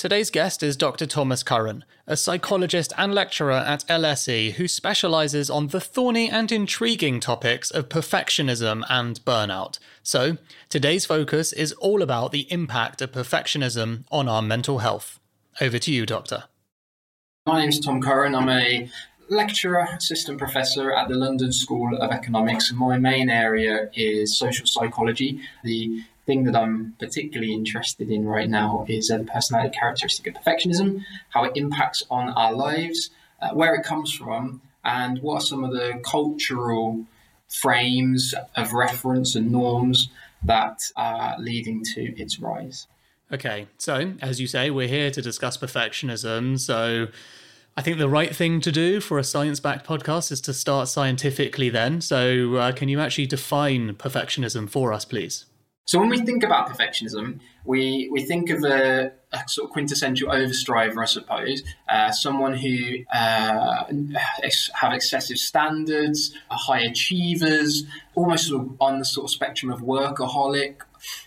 Today's guest is Dr. Thomas Curran, a psychologist and lecturer at LSE who specializes on the thorny and intriguing topics of perfectionism and burnout. So, today's focus is all about the impact of perfectionism on our mental health. Over to you, Doctor. My name is Tom Curran. I'm a lecturer, assistant professor at the London School of Economics, and my main area is social psychology, the thing that I'm particularly interested in right now is uh, the personality characteristic of perfectionism, how it impacts on our lives, uh, where it comes from, and what are some of the cultural frames of reference and norms that are leading to its rise. Okay, so as you say, we're here to discuss perfectionism. So I think the right thing to do for a science backed podcast is to start scientifically then. So, uh, can you actually define perfectionism for us, please? So when we think about perfectionism, we, we think of a, a sort of quintessential overstriver, I suppose, uh, someone who uh, have excessive standards, are high achievers, almost sort of on the sort of spectrum of workaholic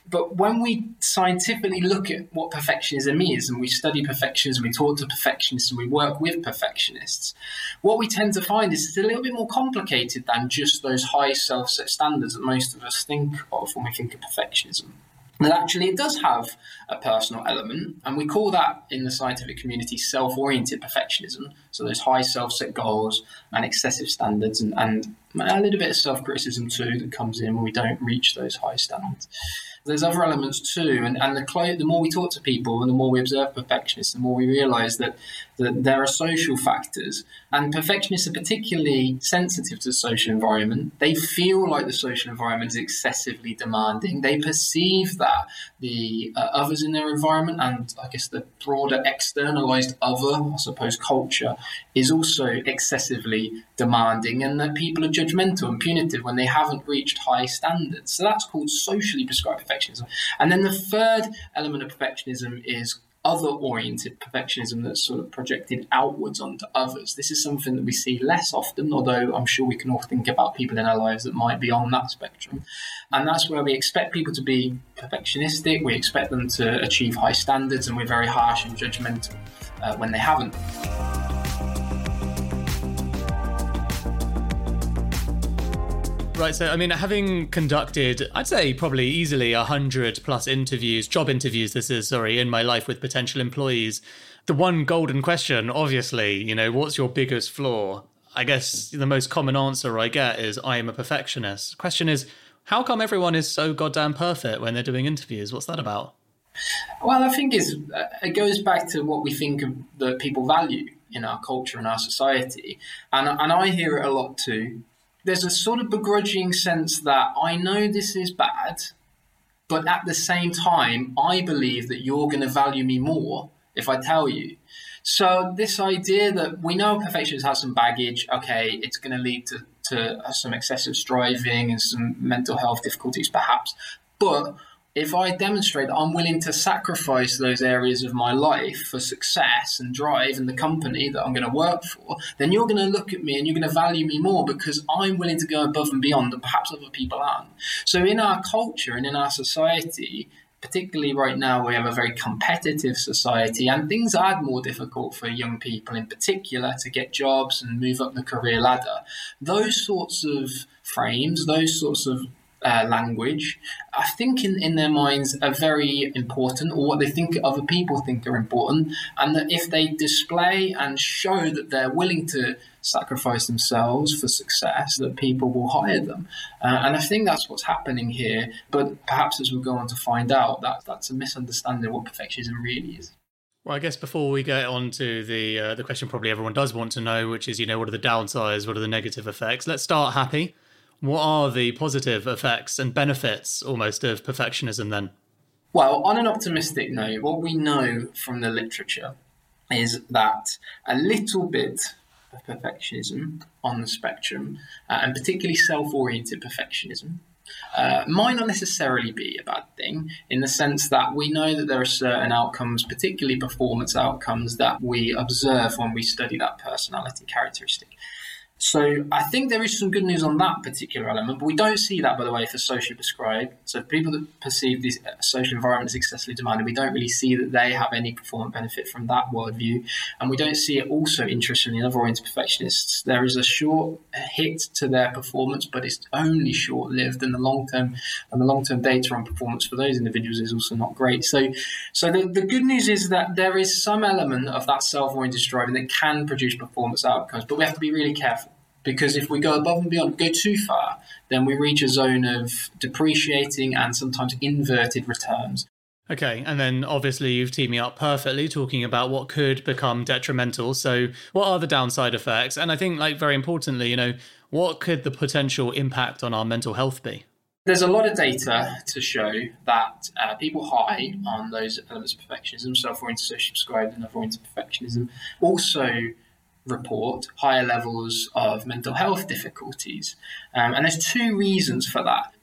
but when we scientifically look at what perfectionism is, and we study perfectionism, we talk to perfectionists, and we work with perfectionists, what we tend to find is it's a little bit more complicated than just those high self set standards that most of us think of when we think of perfectionism. That actually it does have a personal element, and we call that in the scientific community self oriented perfectionism. So, those high self set goals and excessive standards, and, and a little bit of self criticism too that comes in when we don't reach those high standards there's other elements too. And, and the, the more we talk to people and the more we observe perfectionists, the more we realize that, that there are social factors. And perfectionists are particularly sensitive to the social environment. They feel like the social environment is excessively demanding. They perceive that the uh, others in their environment and I guess the broader externalized other, I suppose, culture is also excessively demanding and that people are judgmental and punitive when they haven't reached high standards. So that's called socially prescribed perfectionism. And then the third element of perfectionism is other oriented perfectionism that's sort of projected outwards onto others. This is something that we see less often, although I'm sure we can all think about people in our lives that might be on that spectrum. And that's where we expect people to be perfectionistic, we expect them to achieve high standards, and we're very harsh and judgmental uh, when they haven't. Right, so I mean, having conducted, I'd say probably easily a hundred plus interviews, job interviews, this is, sorry, in my life with potential employees, the one golden question, obviously, you know, what's your biggest flaw? I guess the most common answer I get is I am a perfectionist. The question is, how come everyone is so goddamn perfect when they're doing interviews? What's that about? Well, I think uh, it goes back to what we think of that people value in our culture and our society. And, and I hear it a lot too there's a sort of begrudging sense that I know this is bad, but at the same time, I believe that you're going to value me more if I tell you. So this idea that we know perfectionists have some baggage, okay, it's going to lead to, to some excessive striving and some mental health difficulties, perhaps, but if I demonstrate that I'm willing to sacrifice those areas of my life for success and drive and the company that I'm going to work for, then you're going to look at me and you're going to value me more because I'm willing to go above and beyond and perhaps other people aren't. So in our culture and in our society, particularly right now, we have a very competitive society and things are more difficult for young people in particular to get jobs and move up the career ladder. Those sorts of frames, those sorts of uh, language, I think in, in their minds are very important, or what they think other people think are important, and that if they display and show that they're willing to sacrifice themselves for success, that people will hire them. Uh, and I think that's what's happening here. But perhaps as we go on to find out, that that's a misunderstanding of what perfectionism really is. Well, I guess before we get on to the uh, the question probably everyone does want to know, which is, you know, what are the downsides, what are the negative effects? Let's start happy. What are the positive effects and benefits almost of perfectionism then? Well, on an optimistic note, what we know from the literature is that a little bit of perfectionism on the spectrum, uh, and particularly self oriented perfectionism, uh, might not necessarily be a bad thing in the sense that we know that there are certain outcomes, particularly performance outcomes, that we observe when we study that personality characteristic. So I think there is some good news on that particular element, but we don't see that, by the way, for socially prescribed. So people that perceive these uh, social environments excessively demanding, we don't really see that they have any performance benefit from that worldview, and we don't see it also, interestingly, in other oriented perfectionists. There is a short hit to their performance, but it's only short-lived, and the long-term and the long-term data on performance for those individuals is also not great. So, so the, the good news is that there is some element of that self-oriented striving that can produce performance outcomes, but we have to be really careful because if we go above and beyond, go too far, then we reach a zone of depreciating and sometimes inverted returns. Okay, and then obviously you've teamed me up perfectly talking about what could become detrimental. So, what are the downside effects? And I think, like, very importantly, you know, what could the potential impact on our mental health be? There's a lot of data to show that uh, people high on those elements of perfectionism, self-oriented, social prescribed, and other-oriented perfectionism, also report higher levels of mental health difficulties. Um, and there's two reasons for that.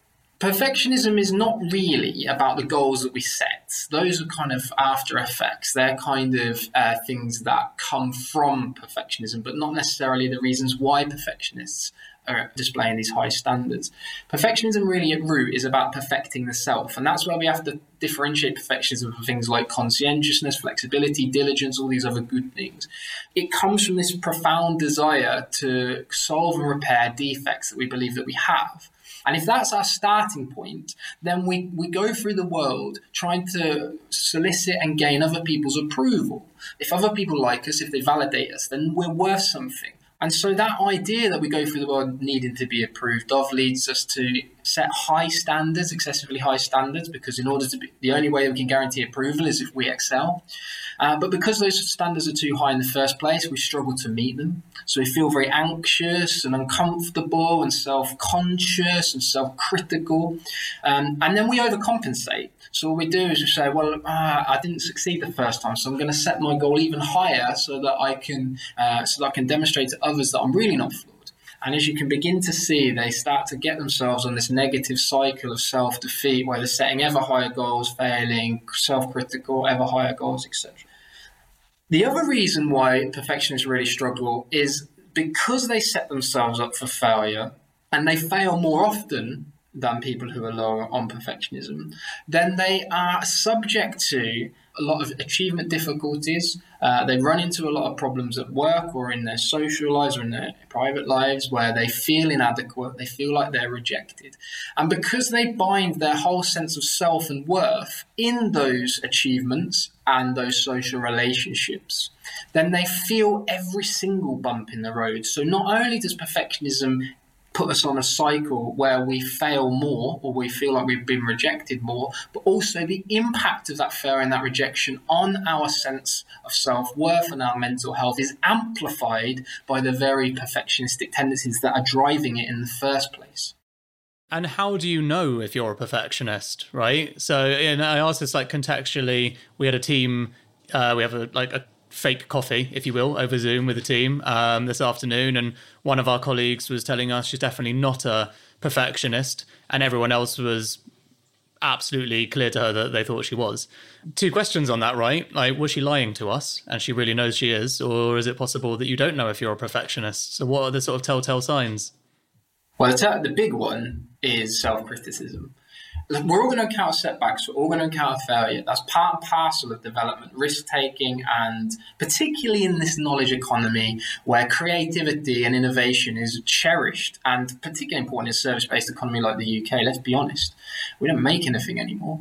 Perfectionism is not really about the goals that we set. Those are kind of after effects. They're kind of uh, things that come from perfectionism, but not necessarily the reasons why perfectionists are displaying these high standards. Perfectionism, really, at root, is about perfecting the self. And that's where we have to differentiate perfectionism from things like conscientiousness, flexibility, diligence, all these other good things. It comes from this profound desire to solve and repair defects that we believe that we have. And if that's our starting point, then we, we go through the world trying to solicit and gain other people's approval. If other people like us, if they validate us, then we're worth something. And so that idea that we go through the world needing to be approved of leads us to set high standards, excessively high standards, because in order to be the only way we can guarantee approval is if we excel. Uh, but because those standards are too high in the first place, we struggle to meet them. So we feel very anxious and uncomfortable and self conscious and self critical. Um, and then we overcompensate. So what we do is we say, well, uh, I didn't succeed the first time, so I'm going to set my goal even higher so that I can uh, so that I can demonstrate to others that I'm really not flawed. And as you can begin to see, they start to get themselves on this negative cycle of self defeat where they're setting ever higher goals, failing, self critical, ever higher goals, etc. The other reason why perfectionists really struggle is because they set themselves up for failure and they fail more often than people who are lower on perfectionism, then they are subject to a lot of achievement difficulties. Uh, they run into a lot of problems at work or in their social lives or in their private lives where they feel inadequate, they feel like they're rejected. And because they bind their whole sense of self and worth in those achievements and those social relationships, then they feel every single bump in the road. So not only does perfectionism put us on a cycle where we fail more or we feel like we've been rejected more, but also the impact of that failure and that rejection on our sense of self worth and our mental health is amplified by the very perfectionistic tendencies that are driving it in the first place. And how do you know if you're a perfectionist, right? So, and I asked this like contextually. We had a team, uh, we have a like a fake coffee, if you will, over Zoom with the team um, this afternoon. And one of our colleagues was telling us she's definitely not a perfectionist, and everyone else was absolutely clear to her that they thought she was. Two questions on that, right? Like, was she lying to us and she really knows she is? Or is it possible that you don't know if you're a perfectionist? So, what are the sort of telltale signs? Well, the, the big one is self criticism we're all going to encounter setbacks. We're all going to encounter failure. That's part and parcel of development, risk taking, and particularly in this knowledge economy where creativity and innovation is cherished, and particularly important in a service based economy like the UK. Let's be honest, we don't make anything anymore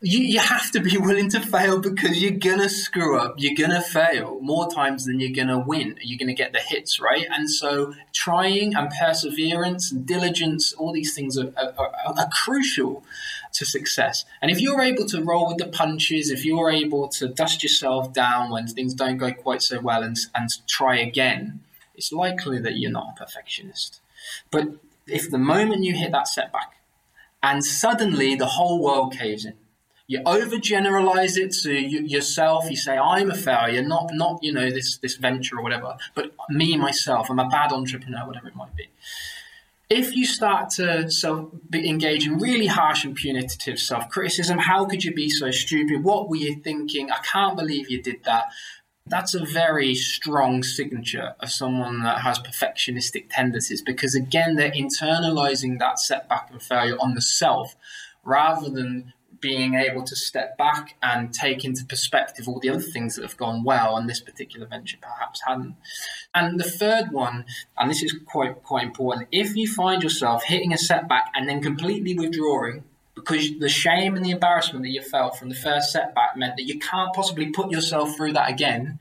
you, you have to be willing to fail because you're gonna screw up you're gonna fail more times than you're gonna win. You're gonna get the hits right? And so trying and perseverance and diligence all these things are, are, are, crucial to success. And if you're able to roll with the punches if you're able to dust yourself down when things don't go quite so well and, and try again it's likely that you're not a perfectionist. But if the moment you hit that setback and suddenly the whole world caves in you overgeneralize it to you, yourself. You say, "I'm a failure," not not you know this this venture or whatever, but me myself, I'm a bad entrepreneur, whatever it might be. If you start to self engage in really harsh and punitive self criticism, how could you be so stupid? What were you thinking? I can't believe you did that. That's a very strong signature of someone that has perfectionistic tendencies because, again, they're internalizing that setback and failure on the self rather than being able to step back and take into perspective all the other things that have gone well and this particular venture perhaps hadn't. And the third one, and this is quite quite important, if you find yourself hitting a setback and then completely withdrawing because the shame and the embarrassment that you felt from the first setback meant that you can't possibly put yourself through that again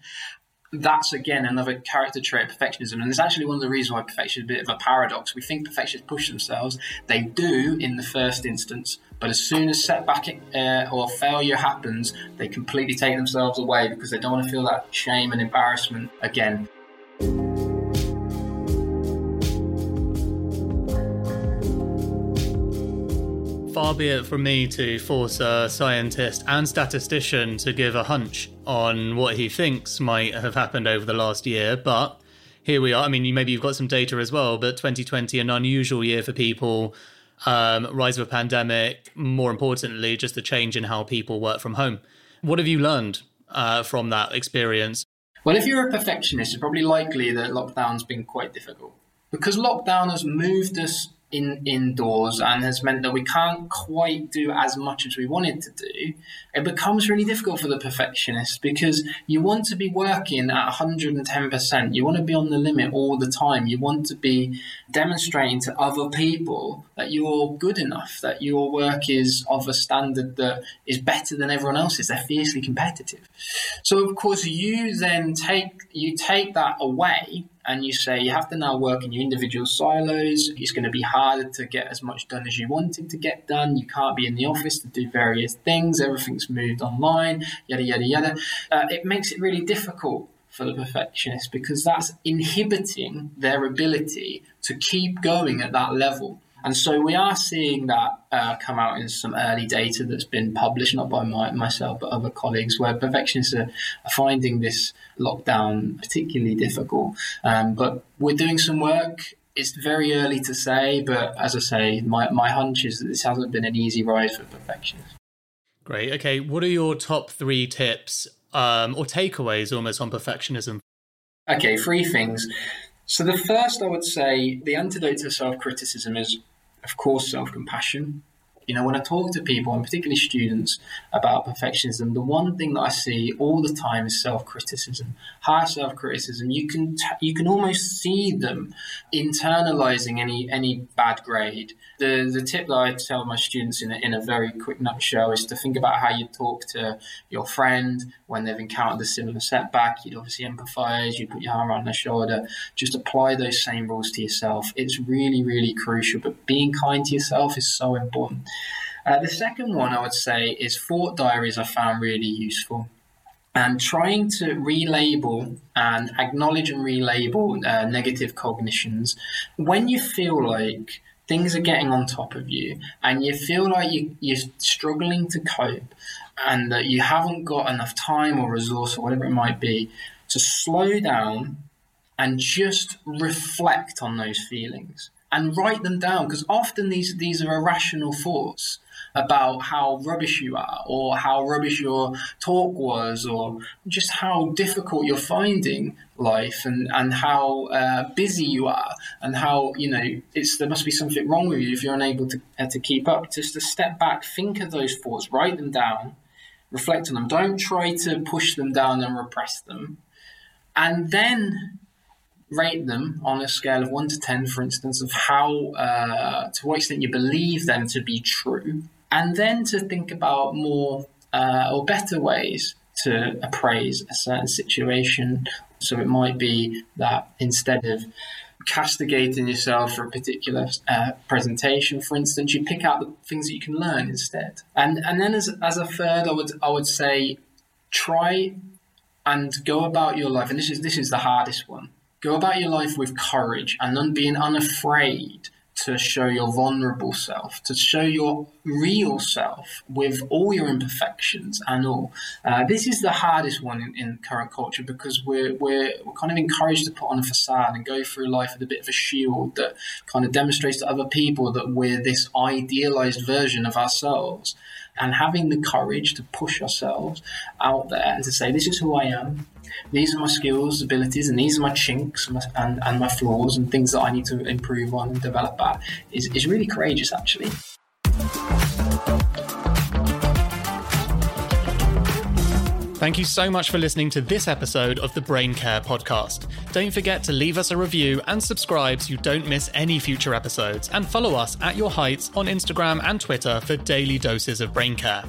that's again another character trait of perfectionism. And it's actually one of the reasons why perfection is a bit of a paradox. We think perfectionists push themselves, they do in the first instance, but as soon as setback uh, or failure happens, they completely take themselves away because they don't want to feel that shame and embarrassment again. Far be it from me to force a scientist and statistician to give a hunch on what he thinks might have happened over the last year, but here we are. I mean, maybe you've got some data as well, but 2020, an unusual year for people, um, rise of a pandemic, more importantly, just the change in how people work from home. What have you learned uh, from that experience? Well, if you're a perfectionist, it's probably likely that lockdown's been quite difficult because lockdown has moved us in indoors and has meant that we can't quite do as much as we wanted to do, it becomes really difficult for the perfectionist because you want to be working at 110%. You want to be on the limit all the time. You want to be demonstrating to other people that you're good enough, that your work is of a standard that is better than everyone else's. They're fiercely competitive. So of course you then take you take that away and you say you have to now work in your individual silos. It's going to be harder to get as much done as you wanted to get done. You can't be in the office to do various things. Everything's moved online, yada, yada, yada. Uh, it makes it really difficult for the perfectionist because that's inhibiting their ability to keep going at that level. And so we are seeing that uh, come out in some early data that's been published, not by my, myself, but other colleagues, where perfectionists are, are finding this lockdown particularly difficult. Um, but we're doing some work. It's very early to say, but as I say, my, my hunch is that this hasn't been an easy ride for perfectionists. Great. Okay. What are your top three tips um, or takeaways almost on perfectionism? Okay, three things. So the first, I would say, the antidote to self-criticism is, of course, self-compassion. You know, when I talk to people, and particularly students, about perfectionism, the one thing that I see all the time is self-criticism, high self-criticism. You can t- you can almost see them internalizing any any bad grade. The the tip that I tell my students in a, in a very quick nutshell is to think about how you talk to your friend when they've encountered a similar setback. You'd obviously empathize. You put your arm around their shoulder. Just apply those same rules to yourself. It's really really crucial. But being kind to yourself is so important. Uh, the second one I would say is thought diaries I found really useful. And trying to relabel and acknowledge and relabel uh, negative cognitions when you feel like things are getting on top of you and you feel like you, you're struggling to cope and that you haven't got enough time or resource or whatever it might be to slow down and just reflect on those feelings and write them down because often these these are irrational thoughts about how rubbish you are or how rubbish your talk was or just how difficult you're finding life and, and how uh, busy you are and how you know it's there must be something wrong with you if you're unable to, uh, to keep up. Just to step back think of those thoughts write them down reflect on them. Don't try to push them down and repress them. And then rate them on a scale of 1 to 10 for instance of how uh, to what extent you believe them to be true and then to think about more uh, or better ways to appraise a certain situation. So it might be that instead of castigating yourself for a particular uh, presentation, for instance, you pick out the things that you can learn instead. And and then as, as a third, I would I would say try and go about your life. And this is this is the hardest one. Go about your life with courage and then being unafraid to show your vulnerable self, to show your real self with all your imperfections and all. Uh, this is the hardest one in, in, current culture because we're, we're, we're kind of encouraged to put on a facade and go through life with a bit of a shield that kind of demonstrates to other people that we're this idealized version of ourselves. And having the courage to push ourselves out there and to say, This is who I am these are my skills, abilities, and these are my chinks and, my, and, and my flaws and things that I need to improve on and develop at is, is really courageous actually. Thank you so much for listening to this episode of the Brain Care Podcast. Don't forget to leave us a review and subscribe so you don't miss any future episodes, and follow us at Your Heights on Instagram and Twitter for daily doses of brain care.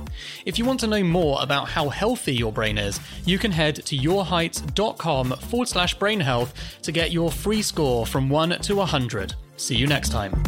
If you want to know more about how healthy your brain is, you can head to yourheights.com forward slash brain health to get your free score from 1 to 100. See you next time.